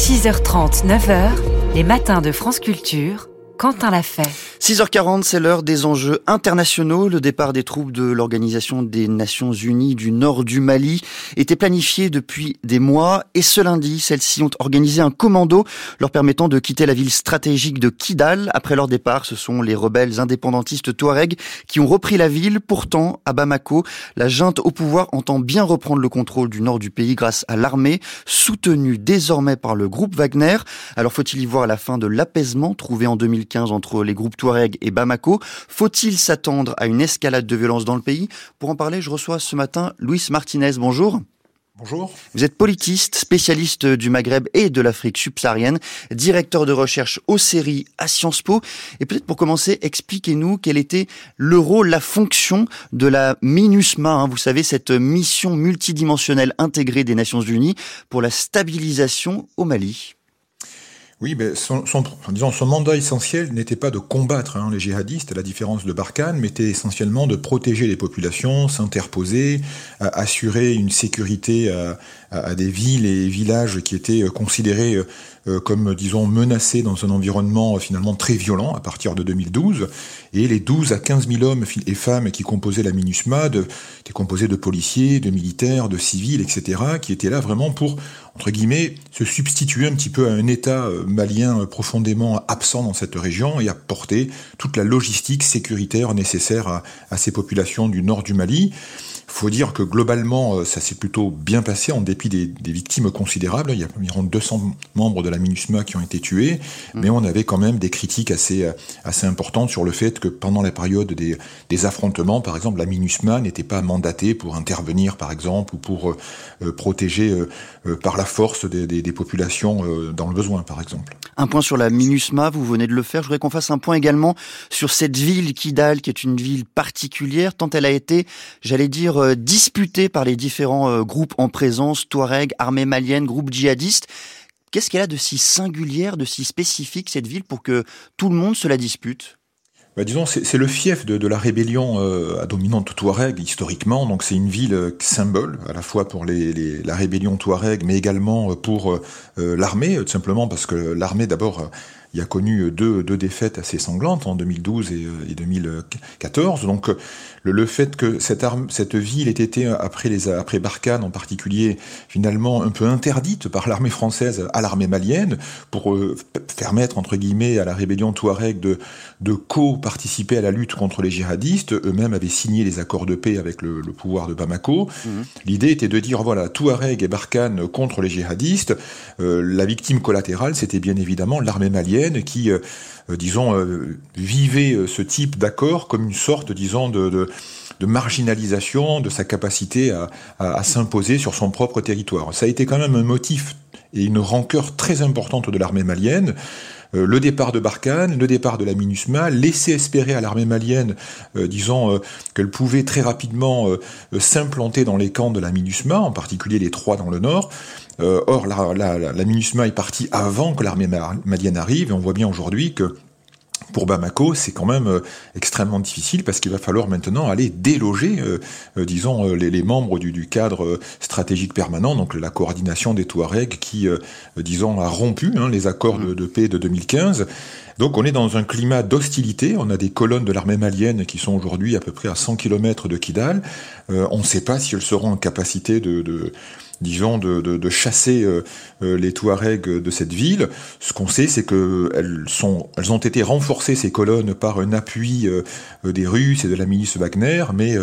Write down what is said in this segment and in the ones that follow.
6h30, 9h, les matins de France Culture. Quentin l'a fait. 6h40, c'est l'heure des enjeux internationaux. Le départ des troupes de l'Organisation des Nations Unies du nord du Mali était planifié depuis des mois et ce lundi, celles-ci ont organisé un commando leur permettant de quitter la ville stratégique de Kidal. Après leur départ, ce sont les rebelles indépendantistes Touareg qui ont repris la ville. Pourtant, à Bamako, la junte au pouvoir entend bien reprendre le contrôle du nord du pays grâce à l'armée, soutenue désormais par le groupe Wagner. Alors faut-il y voir la fin de l'apaisement trouvé en 2015 entre les groupes Touareg et Bamako. Faut-il s'attendre à une escalade de violence dans le pays? Pour en parler, je reçois ce matin Luis Martinez. Bonjour. Bonjour. Vous êtes politiste, spécialiste du Maghreb et de l'Afrique subsaharienne, directeur de recherche au séries à Sciences Po. Et peut-être pour commencer, expliquez-nous quel était le rôle, la fonction de la MINUSMA, hein, vous savez, cette mission multidimensionnelle intégrée des Nations Unies pour la stabilisation au Mali. Oui, mais son, son, disons, son mandat essentiel n'était pas de combattre hein, les djihadistes, à la différence de Barkhane, mais était essentiellement de protéger les populations, s'interposer, assurer une sécurité à, des villes et villages qui étaient euh, considérés euh, comme, disons, menacés dans un environnement euh, finalement très violent à partir de 2012. Et les 12 à 15 000 hommes et femmes qui composaient la MINUSMA étaient composés de policiers, de militaires, de civils, etc., qui étaient là vraiment pour, entre guillemets, se substituer un petit peu à un État malien profondément absent dans cette région et apporter toute la logistique sécuritaire nécessaire à, à ces populations du nord du Mali faut dire que globalement, euh, ça s'est plutôt bien passé en dépit des, victimes considérables. Il y a environ 200 membres de la MINUSMA qui ont été tués, mm. mais on avait quand même des critiques assez, euh, assez importantes sur le fait que pendant la période des, des affrontements, par exemple, la MINUSMA n'était pas mandatée pour intervenir, par exemple, ou pour euh, protéger par la force des, des, des populations dans le besoin, par exemple. Un point sur la MINUSMA, vous venez de le faire. Je voudrais qu'on fasse un point également sur cette ville, Kidal, qui est une ville particulière, tant elle a été, j'allais dire, euh, disputée par les différents euh, groupes en présence, Touareg, armée malienne, groupes djihadistes. Qu'est-ce qu'elle a de si singulière, de si spécifique, cette ville, pour que tout le monde se la dispute? Bah, disons, c'est le fief de, la rébellion euh, à dominante touareg historiquement. Donc c'est une ville symbole à la fois pour la rébellion touareg, mais également pour l'armée, tout simplement parce que l'armée d'abord il a connu deux, deux défaites assez sanglantes en 2012 et, et 2014. Donc le, le, fait que cette, arme, cette ville ait été, après, les, après Barkhane en particulier, finalement un peu interdite par l'armée française à l'armée malienne, pour euh, permettre, entre guillemets, à la rébellion touareg de, de co-participer à la lutte contre les djihadistes, eux-mêmes avaient signé les accords de paix avec le, le pouvoir de Bamako. Mmh. L'idée était de dire, voilà, Touareg et Barkhane contre les djihadistes, euh, la victime collatérale, c'était bien évidemment l'armée malienne qui, euh, euh, disons, euh, vivait ce type d'accord comme une sorte, disons, de, marginalisation de sa capacité à, à, s'imposer sur son propre territoire. Ça a été quand même un motif et une rancœur très importante de l'armée malienne le départ de Barkhane, le départ de la MINUSMA, laisser espérer à l'armée malienne, disons, qu'elle pouvait très rapidement s'implanter dans les camps de la MINUSMA, en particulier les trois dans le nord, euh, or, la, la, la, MINUSMA est partie avant que l'armée malienne arrive, et on voit bien aujourd'hui que pour Bamako, c'est quand même euh, extrêmement difficile parce qu'il va falloir maintenant aller déloger, euh, disons, les, les, membres du, du, cadre stratégique permanent, donc la coordination des Touaregs qui, disons, a rompu hein, les accords de, de, paix de 2015. Donc on est dans un climat d'hostilité, on a des colonnes de l'armée malienne qui sont aujourd'hui à peu près à 100 km de Kidal, on ne sait pas si elles seront en capacité de, de disons, de, de, de chasser euh, euh, les Touaregs de cette ville. Ce qu'on sait, c'est qu'elles elles ont été renforcées ces colonnes par un appui euh, des Russes et de la milice Wagner, mais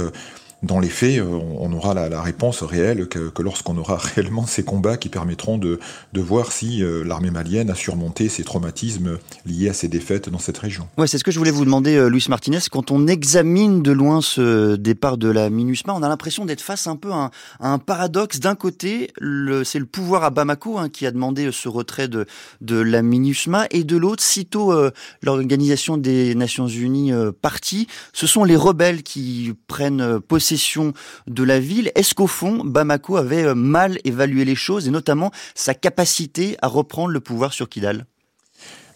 dans les faits, euh, on aura la, réponse réelle que, lorsqu'on aura réellement ces combats qui permettront de, de voir si euh, l'armée malienne a surmonté ces traumatismes liés à ces défaites dans cette région. Ouais, c'est ce que je voulais vous demander, euh, Luis Martinez. Quand on examine de loin ce départ de la MINUSMA, on a l'impression d'être face un peu à un, paradoxe. D'un côté, c'est le pouvoir à Bamako hein, qui a demandé ce retrait de, de la MINUSMA, et de l'autre, sitôt l'Organisation des Nations Unies partie, ce sont les rebelles qui prennent possession de la ville. Est-ce qu'au fond, Bamako avait euh, mal évalué les choses et notamment sa capacité à reprendre le pouvoir sur Kidal?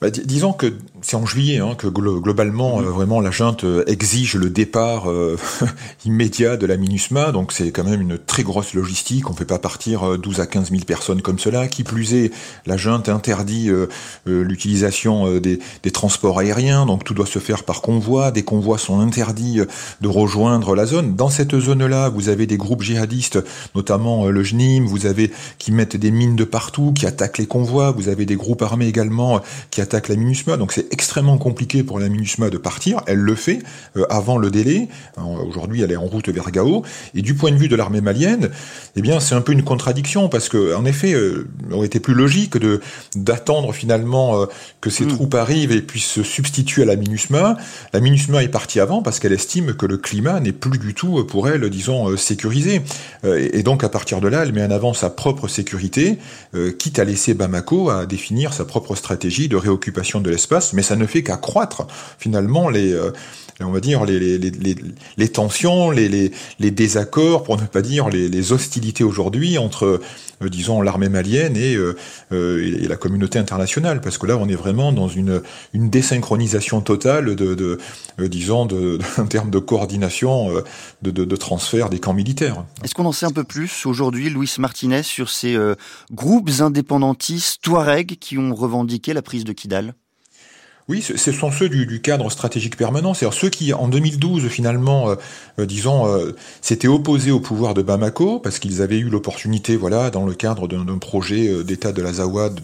Bah, disons que c'est en juillet hein, que globalement, euh, vraiment, la junte euh, exige le départ euh, immédiat de la MINUSMA. Donc c'est quand même une très grosse logistique. On ne peut pas partir 12 à 15 000 personnes comme cela. Qui plus est, la junte interdit l'utilisation des, des, transports aériens. Donc tout doit se faire par convoi. Des convois sont interdits de rejoindre la zone. Dans cette zone-là, vous avez des groupes djihadistes, notamment le JNIM. Vous avez qui mettent des mines de partout, qui attaquent les convois. Vous avez des groupes armés également qui attaquent la MINUSMA. Donc c'est extrêmement compliqué pour la MINUSMA de partir. Elle le fait euh, avant le délai. Aujourd'hui, elle est en route vers Gao. Et du point de vue de l'armée malienne, eh bien, c'est un peu une contradiction parce que, en effet, euh, il aurait été plus logique de d'attendre finalement euh, que ces hmm. troupes arrivent et puissent se substituer à la MINUSMA. La MINUSMA est partie avant parce qu'elle estime que le climat n'est plus du tout pour elle, disons, sécurisé. et donc, à partir de là, elle met en avant sa propre sécurité, quitte à laisser Bamako à définir sa propre stratégie de réoccupation de l'espace, mais ça ne fait qu'accroître finalement les, euh, on va dire les, tensions, les, désaccords, pour ne pas dire les, hostilités aujourd'hui entre, euh, disons, l'armée malienne et, euh, et, la communauté internationale, parce que là, on est vraiment dans une, désynchronisation totale de, disons, en termes de coordination, de, transfert des camps militaires. Est-ce qu'on en sait un peu plus aujourd'hui, Luis Martinez, sur ces groupes indépendantistes Touareg qui ont revendiqué la prise de Kidal? Oui, ce sont ceux du, cadre stratégique permanent, c'est-à-dire ceux qui, en 2012, finalement, euh, euh, disons, euh, s'étaient opposés au pouvoir de Bamako parce qu'ils avaient eu l'opportunité, voilà, dans le cadre d'un projet d'État de l'Azawad,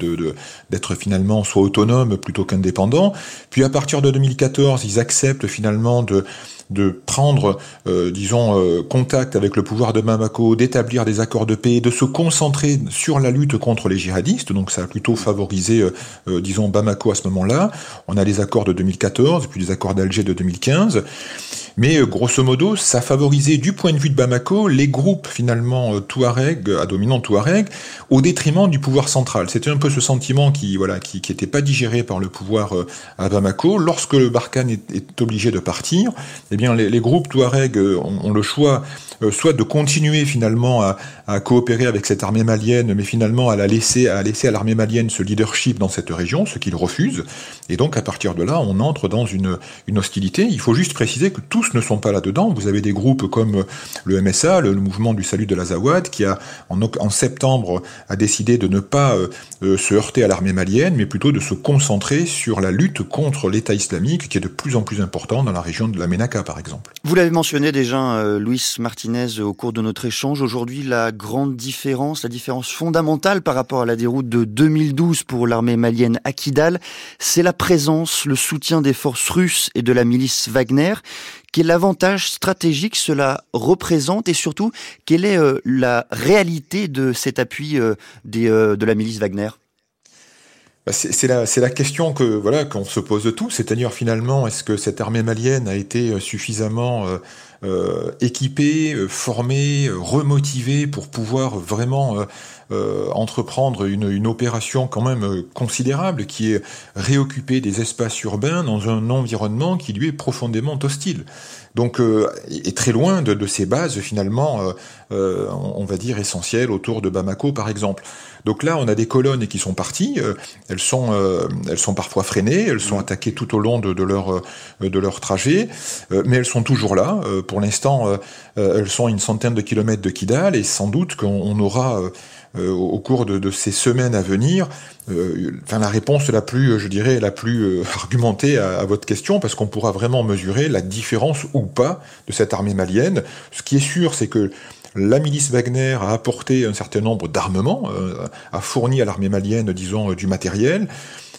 d'être finalement soit autonome plutôt qu'indépendant. Puis à partir de 2014, ils acceptent finalement de de prendre, euh, disons, euh, contact avec le pouvoir de Bamako, d'établir des accords de paix, de se concentrer sur la lutte contre les djihadistes. Donc ça a plutôt favorisé, euh, disons, Bamako à ce moment-là. On a les accords de 2014, puis les accords d'Alger de 2015. Mais grosso modo, ça favorisait du point de vue de Bamako les groupes finalement Touareg, à dominant Touareg, au détriment du pouvoir central. C'était un peu ce sentiment qui voilà qui n'était pas digéré par le pouvoir à Bamako. Lorsque le Barkhane est, obligé de partir, eh bien, les, groupes Touareg euh, ont, le choix euh, soit de continuer finalement à, coopérer avec cette armée malienne, mais finalement à la laisser à laisser à l'armée malienne ce leadership dans cette région, ce qu'ils refusent. Et donc à partir de là, on entre dans une, une hostilité. Il faut juste préciser que tous ne sont pas là-dedans. Vous avez des groupes comme le MSA, le, mouvement du salut de l'Azawad, qui a en, septembre a décidé de ne pas euh, se heurter à l'armée malienne, mais plutôt de se concentrer sur la lutte contre l'État islamique, qui est de plus en plus important dans la région de la Ménaka par exemple. Vous l'avez mentionné déjà, euh, Luis Martinez, au cours de notre échange. Aujourd'hui, la grande différence, la différence fondamentale par rapport à la déroute de 2012 pour l'armée malienne à c'est la présence, le soutien des forces russes et de la milice Wagner. Quel avantage stratégique cela représente et surtout, quelle est euh, la réalité de cet appui euh, des, de la milice Wagner? C'est la, question que voilà qu'on se pose tous, c'est-à-dire finalement, est-ce que cette armée malienne a été euh, suffisamment euh, euh, équipée, formée, remotivée pour pouvoir vraiment entreprendre une, opération quand même considérable qui est réoccuper des espaces urbains dans un environnement qui lui est profondément hostile? Donc, est très loin de, de ces bases finalement, on va dire essentielles autour de Bamako par exemple. Donc là, on a des colonnes qui sont parties. Euh, elles sont, euh, elles sont parfois freinées. Elles sont attaquées tout au long de, leur euh, de leur trajet, mais elles sont toujours là. pour l'instant, elles sont à une centaine de kilomètres de Kidal et sans doute qu'on aura au cours de, ces semaines à venir, enfin la réponse la plus, je dirais, la plus argumentée à, votre question, parce qu'on pourra vraiment mesurer la différence ou pas de cette armée malienne. Ce qui est sûr, c'est que la milice Wagner a apporté un certain nombre d'armements, euh, a fourni à l'armée malienne, disons, euh, du matériel.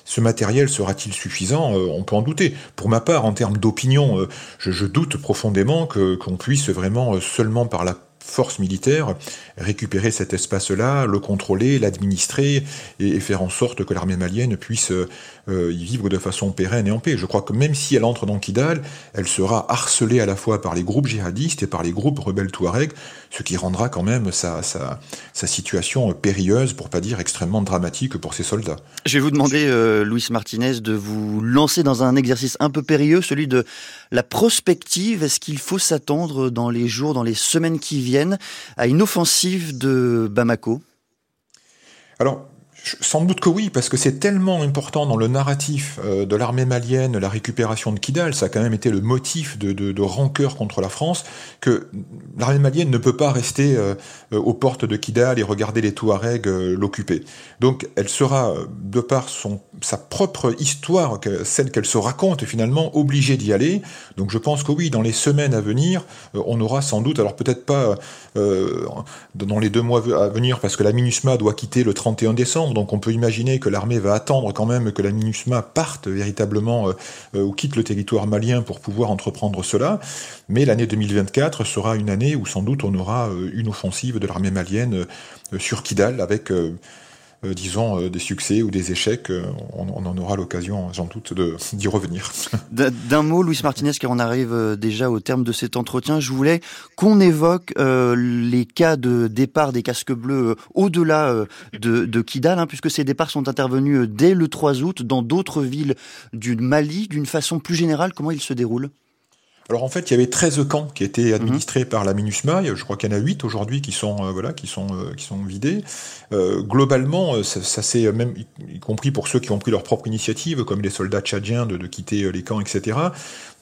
Ce matériel sera-t-il suffisant? Euh, On peut en douter. Pour ma part, en termes d'opinion, je, doute profondément qu'on puisse vraiment seulement par la force militaire récupérer cet espace-là, le contrôler, l'administrer et, faire en sorte que l'armée malienne puisse euh, y vivre de façon pérenne et en paix. Je crois que même si elle entre dans Kidal, elle sera harcelée à la fois par les groupes djihadistes et par les groupes rebelles Touareg, ce qui rendra quand même sa, sa, sa situation périlleuse, pour pas dire extrêmement dramatique pour ces soldats. Je vais vous demander, euh, Luis Martinez, de vous lancer dans un exercice un peu périlleux, celui de la prospective. Est-ce qu'il faut s'attendre dans les jours, dans les semaines qui viennent, à une offensive de Bamako sans doute que oui, parce que c'est tellement important dans le narratif euh, de l'armée malienne, la récupération de Kidal, ça a quand même été le motif de, rancœur contre la France, que l'armée malienne ne peut pas rester euh, euh, aux portes de Kidal et regarder les Touaregs l'occuper. Donc elle sera, de par sa propre histoire, celle qu'elle se raconte finalement, obligée d'y aller. Donc je pense que oui, dans les semaines à venir, on aura sans doute, alors peut-être pas dans les deux mois à venir, parce que la MINUSMA doit quitter le 31 décembre, donc on peut imaginer que l'armée va attendre quand même que la MINUSMA parte véritablement euh, euh, ou quitte le territoire malien pour pouvoir entreprendre cela. Mais l'année 2024 sera une année où sans doute on aura euh, une offensive de l'armée malienne sur Kidal avec disons, euh, des succès ou des échecs, euh, on, en aura l'occasion, sans doute, d'y revenir. D'un mot, Louis Martinez, car on arrive déjà au terme de cet entretien, je voulais qu'on évoque les cas de départ des casques bleus au-delà de, de, Kidal, hein, puisque ces départs sont intervenus dès le 3 août dans d'autres villes du Mali. D'une façon plus générale, comment ils se déroulent? Alors en fait, il y avait 13 camps qui étaient administrés par la MINUSMA. Je crois qu'il y en a 8 aujourd'hui qui sont euh, voilà qui sont euh, qui sont vidés. Euh, globalement, ça, ça s'est même y compris pour ceux qui ont pris leur propre initiative, comme les soldats tchadiens, de, de quitter les camps, etc.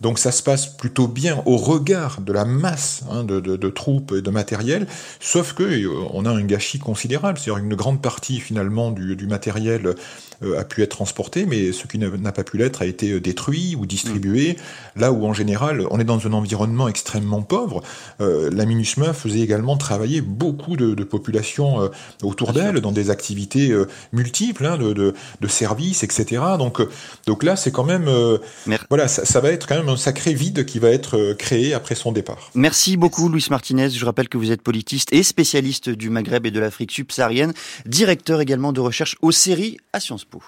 Donc ça se passe plutôt bien au regard de la masse hein, de, de, de, troupes et de matériel, sauf que on a un gâchis considérable. C'est-à-dire une grande partie finalement du, du matériel a pu être transporté, mais ce qui n'a pas pu l'être a été détruit ou distribué. Mmh. Là où en général on est dans un environnement extrêmement pauvre. Euh, la MINUSMA faisait également travailler beaucoup de, de populations euh, autour d'elle dans des activités euh, multiples, hein, de, de, de, services, etc. Donc, euh, donc là, c'est quand même, euh, voilà, ça, ça, va être quand même un sacré vide qui va être euh, créé après son départ. Merci beaucoup, Luis Martinez. Je rappelle que vous êtes politiste et spécialiste du Maghreb et de l'Afrique subsaharienne, directeur également de recherche aux séries à Sciences Po.